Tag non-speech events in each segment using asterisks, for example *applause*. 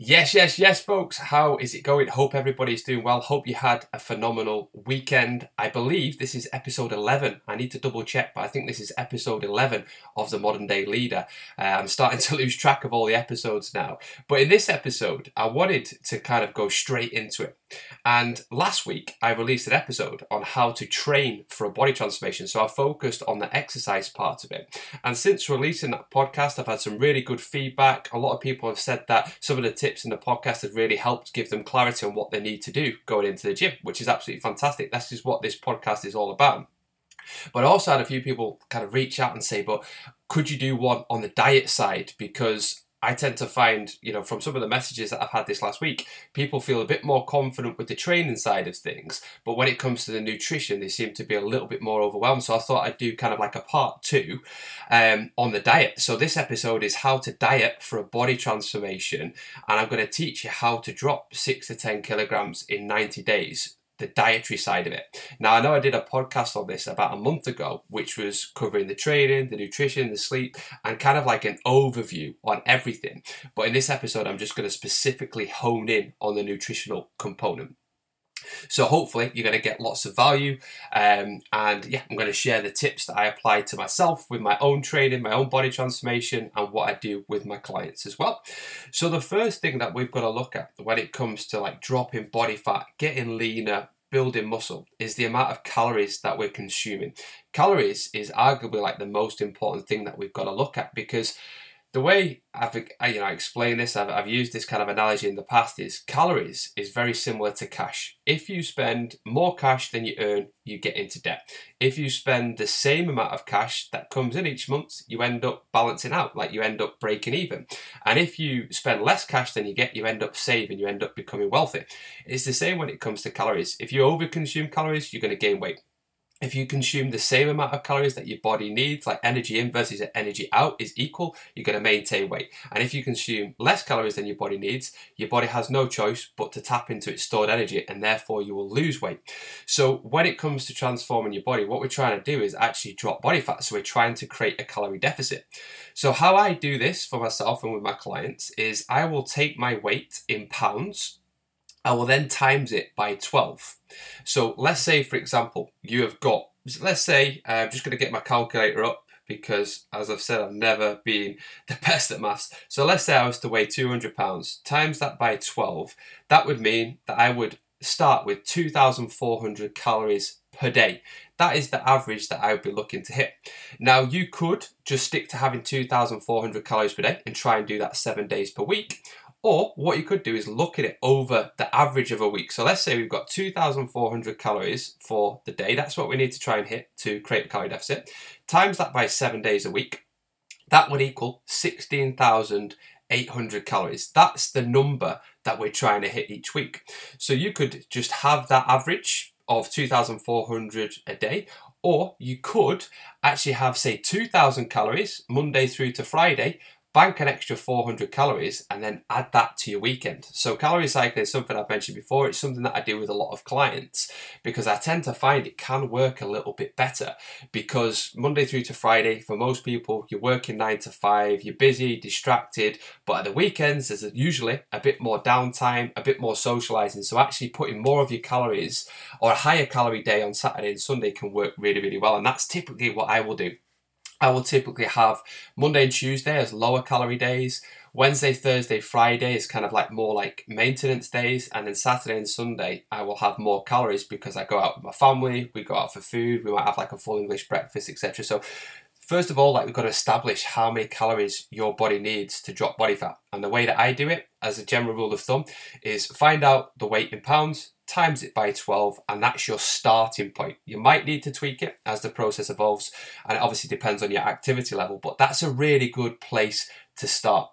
Yes, yes, yes, folks. How is it going? Hope everybody's doing well. Hope you had a phenomenal weekend. I believe this is episode 11. I need to double check, but I think this is episode 11 of The Modern Day Leader. Uh, I'm starting *laughs* to lose track of all the episodes now. But in this episode, I wanted to kind of go straight into it. And last week, I released an episode on how to train for a body transformation. So I focused on the exercise part of it. And since releasing that podcast, I've had some really good feedback. A lot of people have said that some of the tips in the podcast have really helped give them clarity on what they need to do going into the gym, which is absolutely fantastic. That's just what this podcast is all about. But I also had a few people kind of reach out and say, but could you do one on the diet side? Because I tend to find, you know, from some of the messages that I've had this last week, people feel a bit more confident with the training side of things. But when it comes to the nutrition, they seem to be a little bit more overwhelmed. So I thought I'd do kind of like a part two um, on the diet. So this episode is how to diet for a body transformation. And I'm going to teach you how to drop six to 10 kilograms in 90 days the dietary side of it. Now, I know I did a podcast on this about a month ago, which was covering the training, the nutrition, the sleep, and kind of like an overview on everything. But in this episode, I'm just going to specifically hone in on the nutritional component. So hopefully you're going to get lots of value, um, and yeah, I'm going to share the tips that I apply to myself with my own training, my own body transformation, and what I do with my clients as well. So the first thing that we've got to look at when it comes to like dropping body fat, getting leaner, building muscle is the amount of calories that we're consuming. Calories is arguably like the most important thing that we've got to look at because the way I've you know I explain this, I've, I've used this kind of analogy in the past is calories is very similar to cash. If you spend more cash than you earn, you get into debt. If you spend the same amount of cash that comes in each month, you end up balancing out, like you end up breaking even. And if you spend less cash than you get, you end up saving, you end up becoming wealthy. It's the same when it comes to calories. If you overconsume calories, you're going to gain weight if you consume the same amount of calories that your body needs, like energy in versus energy out is equal, you're going to maintain weight. And if you consume less calories than your body needs, your body has no choice but to tap into its stored energy and therefore you will lose weight. So when it comes to transforming your body, what we're trying to do is actually drop body fat. So we're trying to create a calorie deficit. So how I do this for myself and with my clients is I will take my weight in pounds I will then times it by 12. So let's say, for example, you have got, let's say, uh, I'm just going to get my calculator up because, as I've said, I've never been *laughs* the best at maths. So let's say I was to weigh 200 pounds, times that by 12. That would mean that I would start with 2,400 calories per day. That is the average that I would be looking to hit. Now, you could just stick to having 2,400 calories per day and try and do that seven days per week, or what you could do is look at it over the average of a week. So let's say we've got 2,400 calories for the day. That's what we need to try and hit to create a calorie deficit. Times that by seven days a week. That would equal 16,800 calories. That's the number that we're trying to hit each week. So you could just have that average of 2,400 a day, or you could actually have, say, 2,000 calories Monday through to Friday, bank an extra 400 calories and then add that to your weekend. So calorie cycling is something I've mentioned before. It's something that I do with a lot of clients because I tend to find it can work a little bit better because Monday through to Friday, for most people, you're working nine to five, you're busy, distracted, but at the weekends, there's usually a bit more downtime, a bit more socializing. So actually putting more of your calories or a higher calorie day on Saturday and Sunday can work really, really well. And that's typically what I will do. I will typically have Monday and Tuesday as lower calorie days. Wednesday, Thursday, Friday is kind of like more like maintenance days, and then Saturday and Sunday I will have more calories because I go out with my family, we go out for food, we might have like a full English breakfast, etc. So first of all, like we've got to establish how many calories your body needs to drop body fat. And the way that I do it, as a general rule of thumb, is find out the weight in pounds, times it by 12 and that's your starting point. You might need to tweak it as the process evolves and it obviously depends on your activity level, but that's a really good place to start.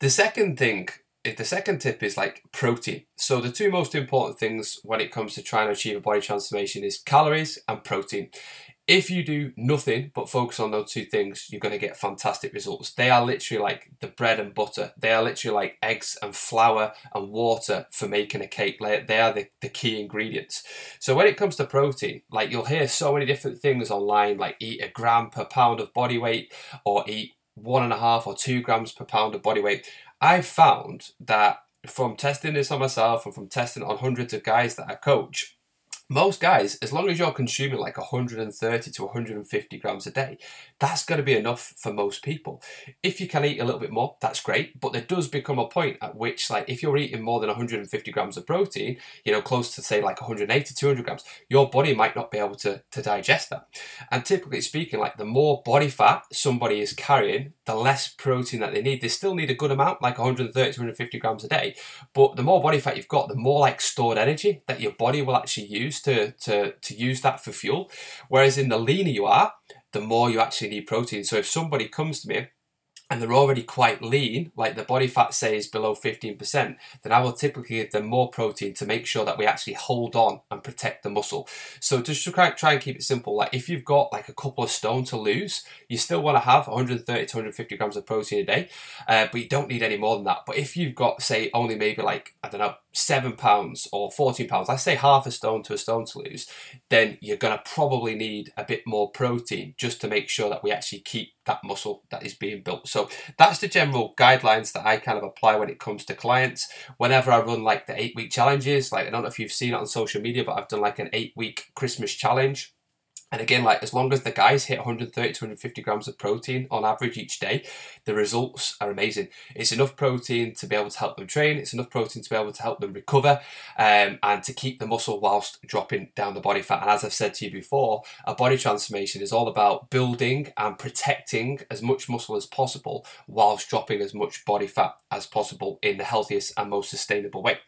The second thing eh, the second tip is like protein. So the two most important things when it comes to trying to achieve a body transformation is calories and protein. If you do nothing but focus on those two things, you're going to get fantastic results. They are literally like the bread and butter. They are literally like eggs and flour and water for making a cake. They are the, the key ingredients. So when it comes to protein, like you'll hear so many different things online, like eat a gram per pound of body weight or eat one and a half or two grams per pound of body weight. I've found that from testing this on myself and from testing on hundreds of guys that I coach, most guys, as long as you're consuming like 130 to 150 grams a day, that's going to be enough for most people. If you can eat a little bit more, that's great. But there does become a point at which, like, if you're eating more than 150 grams of protein, you know, close to say like 180, 200 grams, your body might not be able to, to digest that. And typically speaking, like, the more body fat somebody is carrying, the less protein that they need. They still need a good amount, like 130 to 150 grams a day. But the more body fat you've got, the more like stored energy that your body will actually use to, to, to use that for fuel. Whereas in the leaner you are, the more you actually need protein. So if somebody comes to me and they're already quite lean, like the body fat say is below 15%, then I will typically give them more protein to make sure that we actually hold on and protect the muscle. So just to try and keep it simple, like if you've got like a couple of stone to lose, you still want to have 130 to 150 grams of protein a day, uh, but you don't need any more than that. But if you've got, say, only maybe like, I don't know, seven pounds or 14 pounds, I say half a stone to a stone to lose, then you're going to probably need a bit more protein just to make sure that we actually keep that muscle that is being built. So that's the general guidelines that I kind of apply when it comes to clients. Whenever I run like the eight week challenges, like I don't know if you've seen it on social media, but I've done like an eight week Christmas challenge and again, like as long as the guys hit 130 to 150 grams of protein on average each day, the results are amazing. It's enough protein to be able to help them train. It's enough protein to be able to help them recover um, and to keep the muscle whilst dropping down the body fat. And as I've said to you before, a body transformation is all about building and protecting as much muscle as possible whilst dropping as much body fat as possible in the healthiest and most sustainable way.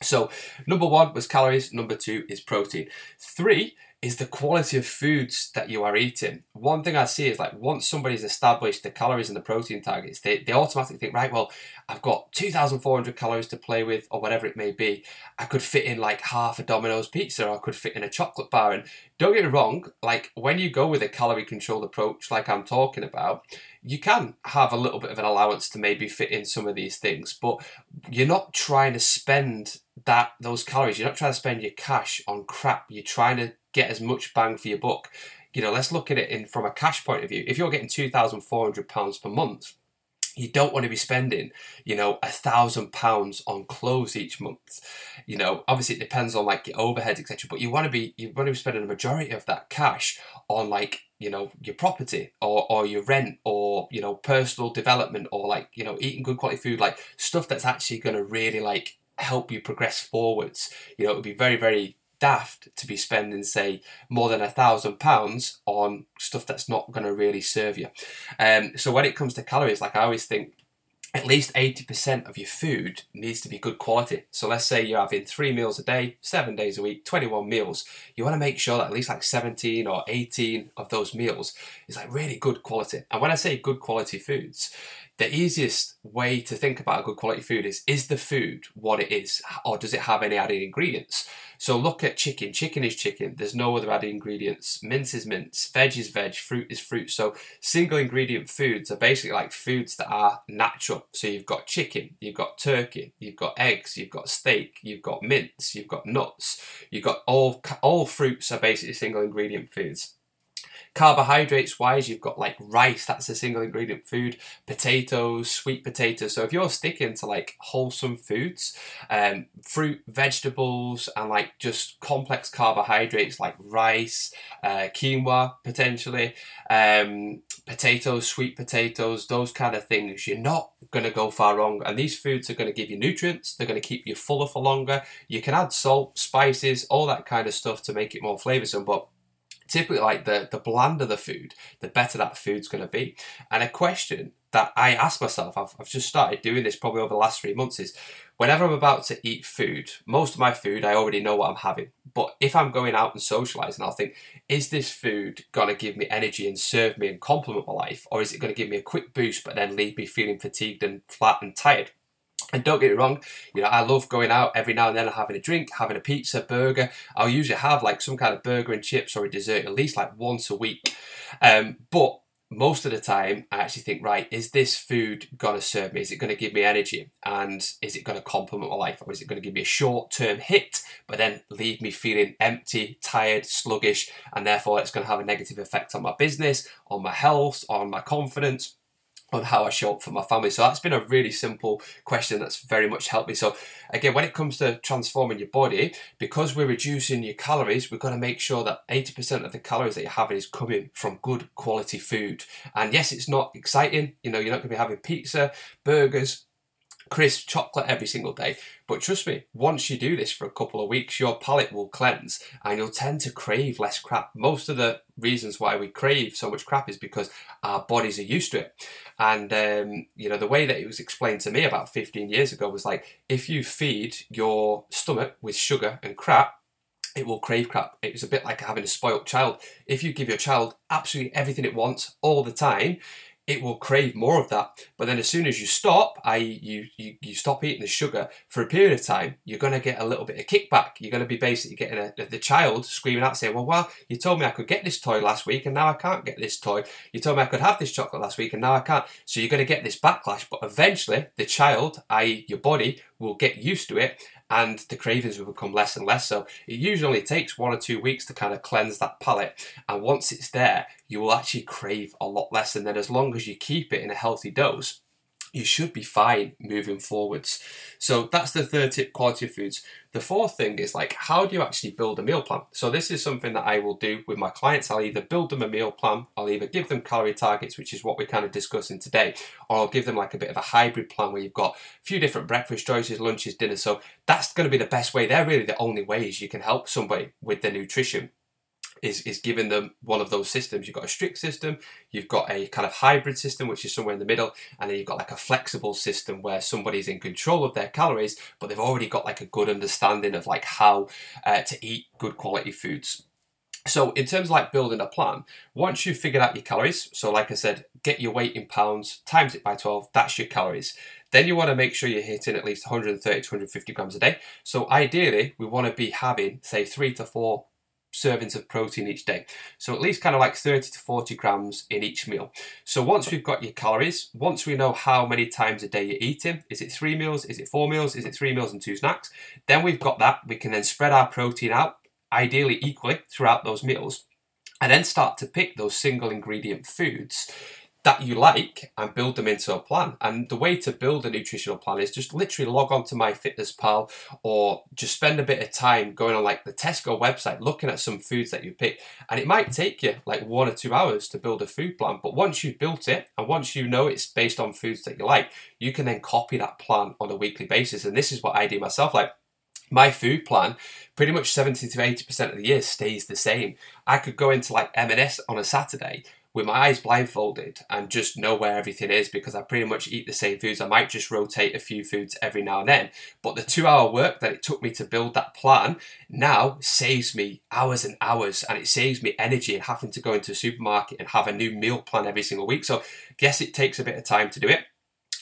So, number one was calories, number two is protein. Three is the quality of foods that you are eating. One thing I see is like once somebody's established the calories and the protein targets, they, they automatically think, right, well, I've got 2,400 calories to play with, or whatever it may be. I could fit in like half a Domino's pizza, or I could fit in a chocolate bar. And don't get me wrong, like when you go with a calorie controlled approach, like I'm talking about, you can have a little bit of an allowance to maybe fit in some of these things, but you're not trying to spend that those calories. You're not trying to spend your cash on crap. You're trying to get as much bang for your buck. You know, let's look at it in from a cash point of view. If you're getting two thousand four hundred pounds per month, you don't want to be spending, you know, a thousand pounds on clothes each month. You know, obviously it depends on like your overheads, etc. But you want to be you want to be spending a majority of that cash on like you know your property or or your rent or you know personal development or like you know eating good quality food, like stuff that's actually going to really like help you progress forwards. You know, it would be very very daft to be spending, say, more than a thousand pounds on stuff that's not going to really serve you. Um, so when it comes to calories, like I always think, at least 80% of your food needs to be good quality. So let's say you're having three meals a day, seven days a week, 21 meals. You want to make sure that at least like 17 or 18 of those meals is like really good quality. And when I say good quality foods, the easiest way to think about a good quality food is is the food what it is or does it have any added ingredients so look at chicken. Chicken is chicken. There's no other added ingredients. Mince is mince. Veg is veg. Fruit is fruit. So single ingredient foods are basically like foods that are natural. So you've got chicken you've got turkey you've got eggs you've got steak you've got mince you've got nuts. You've got all all fruits are basically single ingredient foods Carbohydrates wise, you've got like rice, that's a single ingredient food, potatoes, sweet potatoes. So if you're sticking to like wholesome foods, um, fruit, vegetables, and like just complex carbohydrates like rice, uh, quinoa potentially, um, potatoes, sweet potatoes, those kind of things, you're not going to go far wrong. And these foods are going to give you nutrients, they're going to keep you fuller for longer. You can add salt, spices, all that kind of stuff to make it more flavoursome, but typically like the the blander the food, the better that food's going to be. And a question that I ask myself, I've, I've just started doing this probably over the last three months, is whenever I'm about to eat food, most of my food I already know what I'm having. But if I'm going out and socializing, I'll think, is this food going to give me energy and serve me and complement my life, or is it going to give me a quick boost but then leave me feeling fatigued and flat and tired? And don't get me wrong, you know, I love going out every now and then having a drink, having a pizza, burger. I'll usually have like some kind of burger and chips or a dessert at least like once a week. Um, but most of the time, I actually think, right, is this food going to serve me? Is it going to give me energy? And is it going to complement my life? Or is it going to give me a short term hit, but then leave me feeling empty, tired, sluggish, and therefore it's going to have a negative effect on my business, on my health, on my confidence? On how I show up for my family. So that's been a really simple question that's very much helped me. So again, when it comes to transforming your body, because we're reducing your calories, we've got to make sure that 80% of the calories that you're having is coming from good quality food. And yes, it's not exciting. You know, you're not going to be having pizza, burgers, crisp chocolate every single day. But trust me, once you do this for a couple of weeks, your palate will cleanse and you'll tend to crave less crap. Most of the reasons why we crave so much crap is because our bodies are used to it. And, um, you know, the way that it was explained to me about 15 years ago was like if you feed your stomach with sugar and crap, it will crave crap. It was a bit like having a spoilt child. If you give your child absolutely everything it wants all the time, it will crave more of that. But then as soon as you stop, i.e., you, you, you stop eating the sugar for a period of time, you're going to get a little bit of kickback. You're going to be basically getting a, the child screaming out saying, well, well, you told me I could get this toy last week and now I can't get this toy. You told me I could have this chocolate last week and now I can't. So you're going to get this backlash. But eventually, the child, i.e., your body, will get used to it and the cravings will become less and less. So it usually takes one or two weeks to kind of cleanse that palate. And once it's there, you will actually crave a lot less. And then as long as you keep it in a healthy dose, you should be fine moving forwards. So that's the third tip quality of foods. The fourth thing is like, how do you actually build a meal plan? So this is something that I will do with my clients. I'll either build them a meal plan, I'll either give them calorie targets, which is what we're kind of discussing today, or I'll give them like a bit of a hybrid plan where you've got a few different breakfast choices, lunches, dinners. So that's going to be the best way. They're really the only ways you can help somebody with their nutrition is, is giving them one of those systems. You've got a strict system, you've got a kind of hybrid system, which is somewhere in the middle, and then you've got like a flexible system where somebody's in control of their calories, but they've already got like a good understanding of like how uh, to eat good quality foods. So, in terms of like building a plan, once you've figured out your calories, so like I said, get your weight in pounds, times it by 12, that's your calories. Then you want to make sure you're hitting at least 130 to 150 grams a day. So, ideally, we want to be having, say, three to four servings of protein each day. So at least kind of like 30 to 40 grams in each meal. So once we've got your calories, once we know how many times a day you're eating, is it three meals, is it four meals, is it three meals and two snacks? Then we've got that, we can then spread our protein out, ideally equally throughout those meals, and then start to pick those single ingredient foods that you like and build them into a plan. And the way to build a nutritional plan is just literally log on to MyFitnessPal or just spend a bit of time going on like the Tesco website, looking at some foods that you pick. And it might take you like one or two hours to build a food plan. But once you've built it and once you know it's based on foods that you like, you can then copy that plan on a weekly basis. And this is what I do myself. Like my food plan pretty much 70 to 80% of the year stays the same. I could go into like M&S on a Saturday with my eyes blindfolded and just know where everything is because I pretty much eat the same foods. I might just rotate a few foods every now and then. But the two hour work that it took me to build that plan now saves me hours and hours and it saves me energy and having to go into a supermarket and have a new meal plan every single week. So, yes, it takes a bit of time to do it.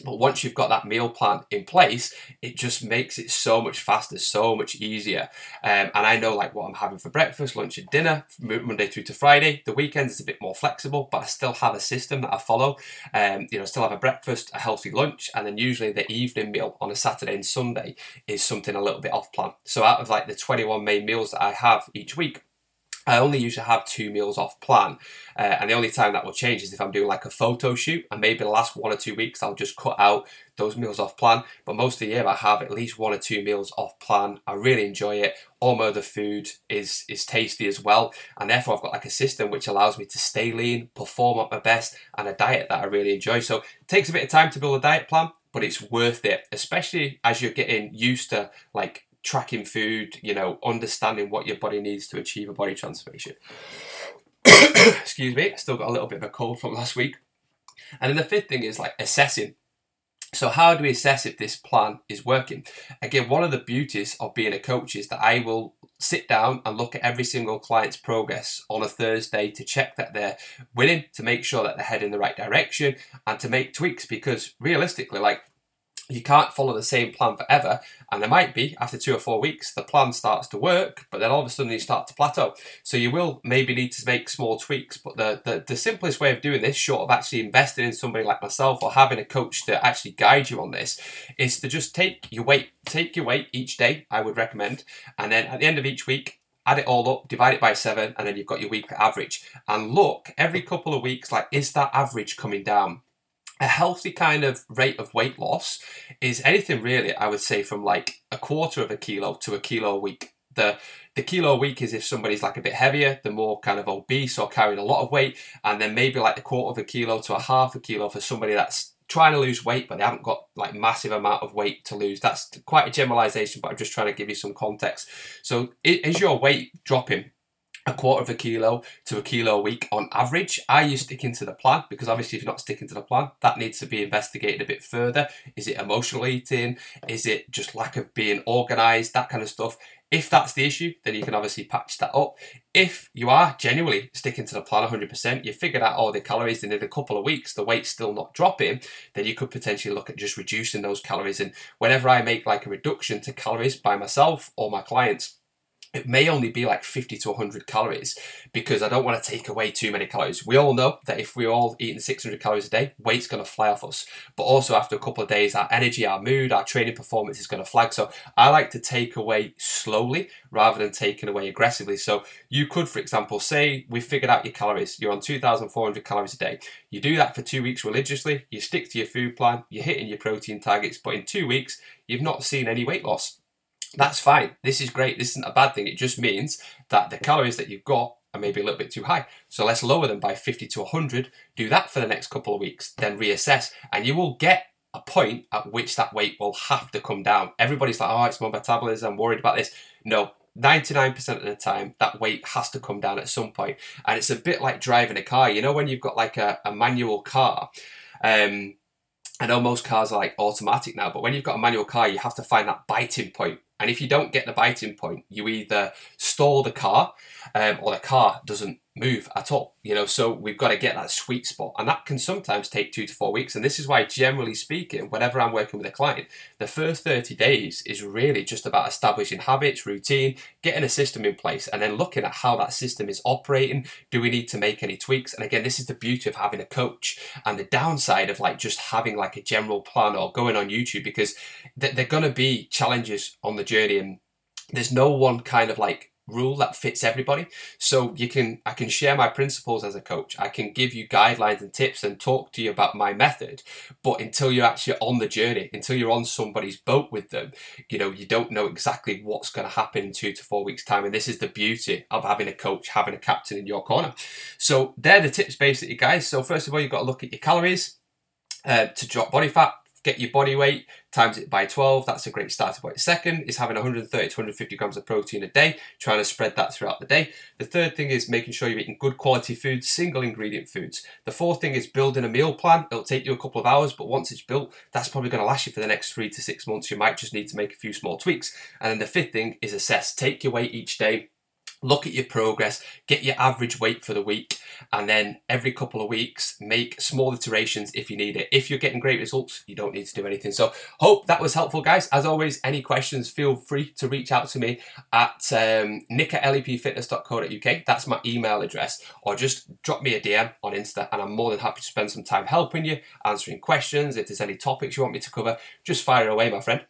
But once you've got that meal plan in place, it just makes it so much faster, so much easier. Um, and I know like what I'm having for breakfast, lunch, and dinner, Monday through to Friday. The weekends is a bit more flexible, but I still have a system that I follow. Um, you know, still have a breakfast, a healthy lunch, and then usually the evening meal on a Saturday and Sunday is something a little bit off plan. So out of like the 21 main meals that I have each week, I only usually have two meals off plan, uh, and the only time that will change is if I'm doing like a photo shoot, and maybe the last one or two weeks I'll just cut out those meals off plan. But most of the year I have at least one or two meals off plan. I really enjoy it. All my other food is is tasty as well, and therefore I've got like a system which allows me to stay lean, perform at my best, and a diet that I really enjoy. So it takes a bit of time to build a diet plan, but it's worth it, especially as you're getting used to like tracking food, you know, understanding what your body needs to achieve a body transformation. *coughs* Excuse me, still got a little bit of a cold from last week. And then the fifth thing is like assessing. So, how do we assess if this plan is working? Again, one of the beauties of being a coach is that I will sit down and look at every single client's progress on a Thursday to check that they're winning, to make sure that they're heading in the right direction, and to make tweaks because realistically, like you can't follow the same plan forever. And there might be, after two or four weeks, the plan starts to work, but then all of a sudden you start to plateau. So you will maybe need to make small tweaks. But the, the, the simplest way of doing this, short of actually investing in somebody like myself or having a coach to actually guide you on this, is to just take your weight, take your weight each day, I would recommend. And then at the end of each week, add it all up, divide it by seven, and then you've got your weekly average. And look every couple of weeks, like, is that average coming down? A healthy kind of rate of weight loss is anything really, I would say, from like a quarter of a kilo to a kilo a week. The the kilo a week is if somebody's like a bit heavier, the more kind of obese or carrying a lot of weight, and then maybe like a quarter of a kilo to a half a kilo for somebody that's trying to lose weight but they haven't got like massive amount of weight to lose. That's quite a generalization but i'm just trying to give you some context. So is your weight dropping a quarter of a kilo to a kilo a week on average. Are you sticking to the plan? Because obviously, if you're not sticking to the plan, that needs to be investigated a bit further. Is it emotional eating? Is it just lack of being organized? That kind of stuff. If that's the issue, then you can obviously patch that up. If you are genuinely sticking to the plan 100%, you figured out all the calories, and in a couple of weeks the weight's still not dropping, then you could potentially look at just reducing those calories. And whenever I make like a reduction to calories by myself or my clients, it may only be like 50 to 100 calories because I don't want to take away too many calories. We all know that if we're all eating 600 calories a day, weight's going to fly off us. But also, after a couple of days, our energy, our mood, our training performance is going to flag. So, I like to take away slowly rather than taking away aggressively. So, you could, for example, say we figured out your calories, you're on 2,400 calories a day. You do that for two weeks religiously, you stick to your food plan, you're hitting your protein targets, but in two weeks, you've not seen any weight loss that's fine. This is great. This isn't a bad thing. It just means that the calories that you've got are maybe a little bit too high. So let's lower them by 50 to 100. Do that for the next couple of weeks, then reassess, and you will get a point at which that weight will have to come down. Everybody's like, oh, it's my metabolism. I'm worried about this. No, 99% of the time, that weight has to come down at some point. And it's a bit like driving a car. You know, when you've got like a, a manual car, um, I know most cars are like automatic now, but when you've got a manual car, you have to find that biting point and if you don't get the biting point, you either stall the car um, or the car doesn't move at all. You know, so we've got to get that sweet spot, and that can sometimes take two to four weeks. And this is why, generally speaking, whenever I'm working with a client, the first 30 days is really just about establishing habits, routine, getting a system in place, and then looking at how that system is operating. Do we need to make any tweaks? And again, this is the beauty of having a coach and the downside of like just having like a general plan or going on YouTube because they're going to be challenges on the journey and there's no one kind of like rule that fits everybody. So you can i can share my principles as a coach. I can give you guidelines and tips and talk to you about my method but until you're actually on the journey until you're on somebody's boat with them you know you don't know exactly what's going to happen in two to four weeks time and this is the beauty of having a coach having a captain in your corner. So they're the tips basically guys. So first of all you've got to look at your calories uh, to drop body fat get your body weight, times it by 12. That's a great starting point. Second is having 130 to 150 grams of protein a day, trying to spread that throughout the day. The third thing is making sure you're eating good quality foods, single ingredient foods. The fourth thing is building a meal plan. It'll take you a couple of hours, but once it's built, that's probably going to last you for the next three to six months. You might just need to make a few small tweaks. And then the fifth thing is assess. Take your weight each day look at your progress, get your average weight for the week, and then every couple of weeks make small iterations if you need it. If you're getting great results, you don't need to do anything. So, hope that was helpful, guys. As always, any questions, feel free to reach out to me at um, nick at lepfitness.co.uk. That's my email address, or just drop me a DM on Insta, and I'm more than happy to spend some time helping you, answering questions. If there's any topics you want me to cover, just fire away, my friend.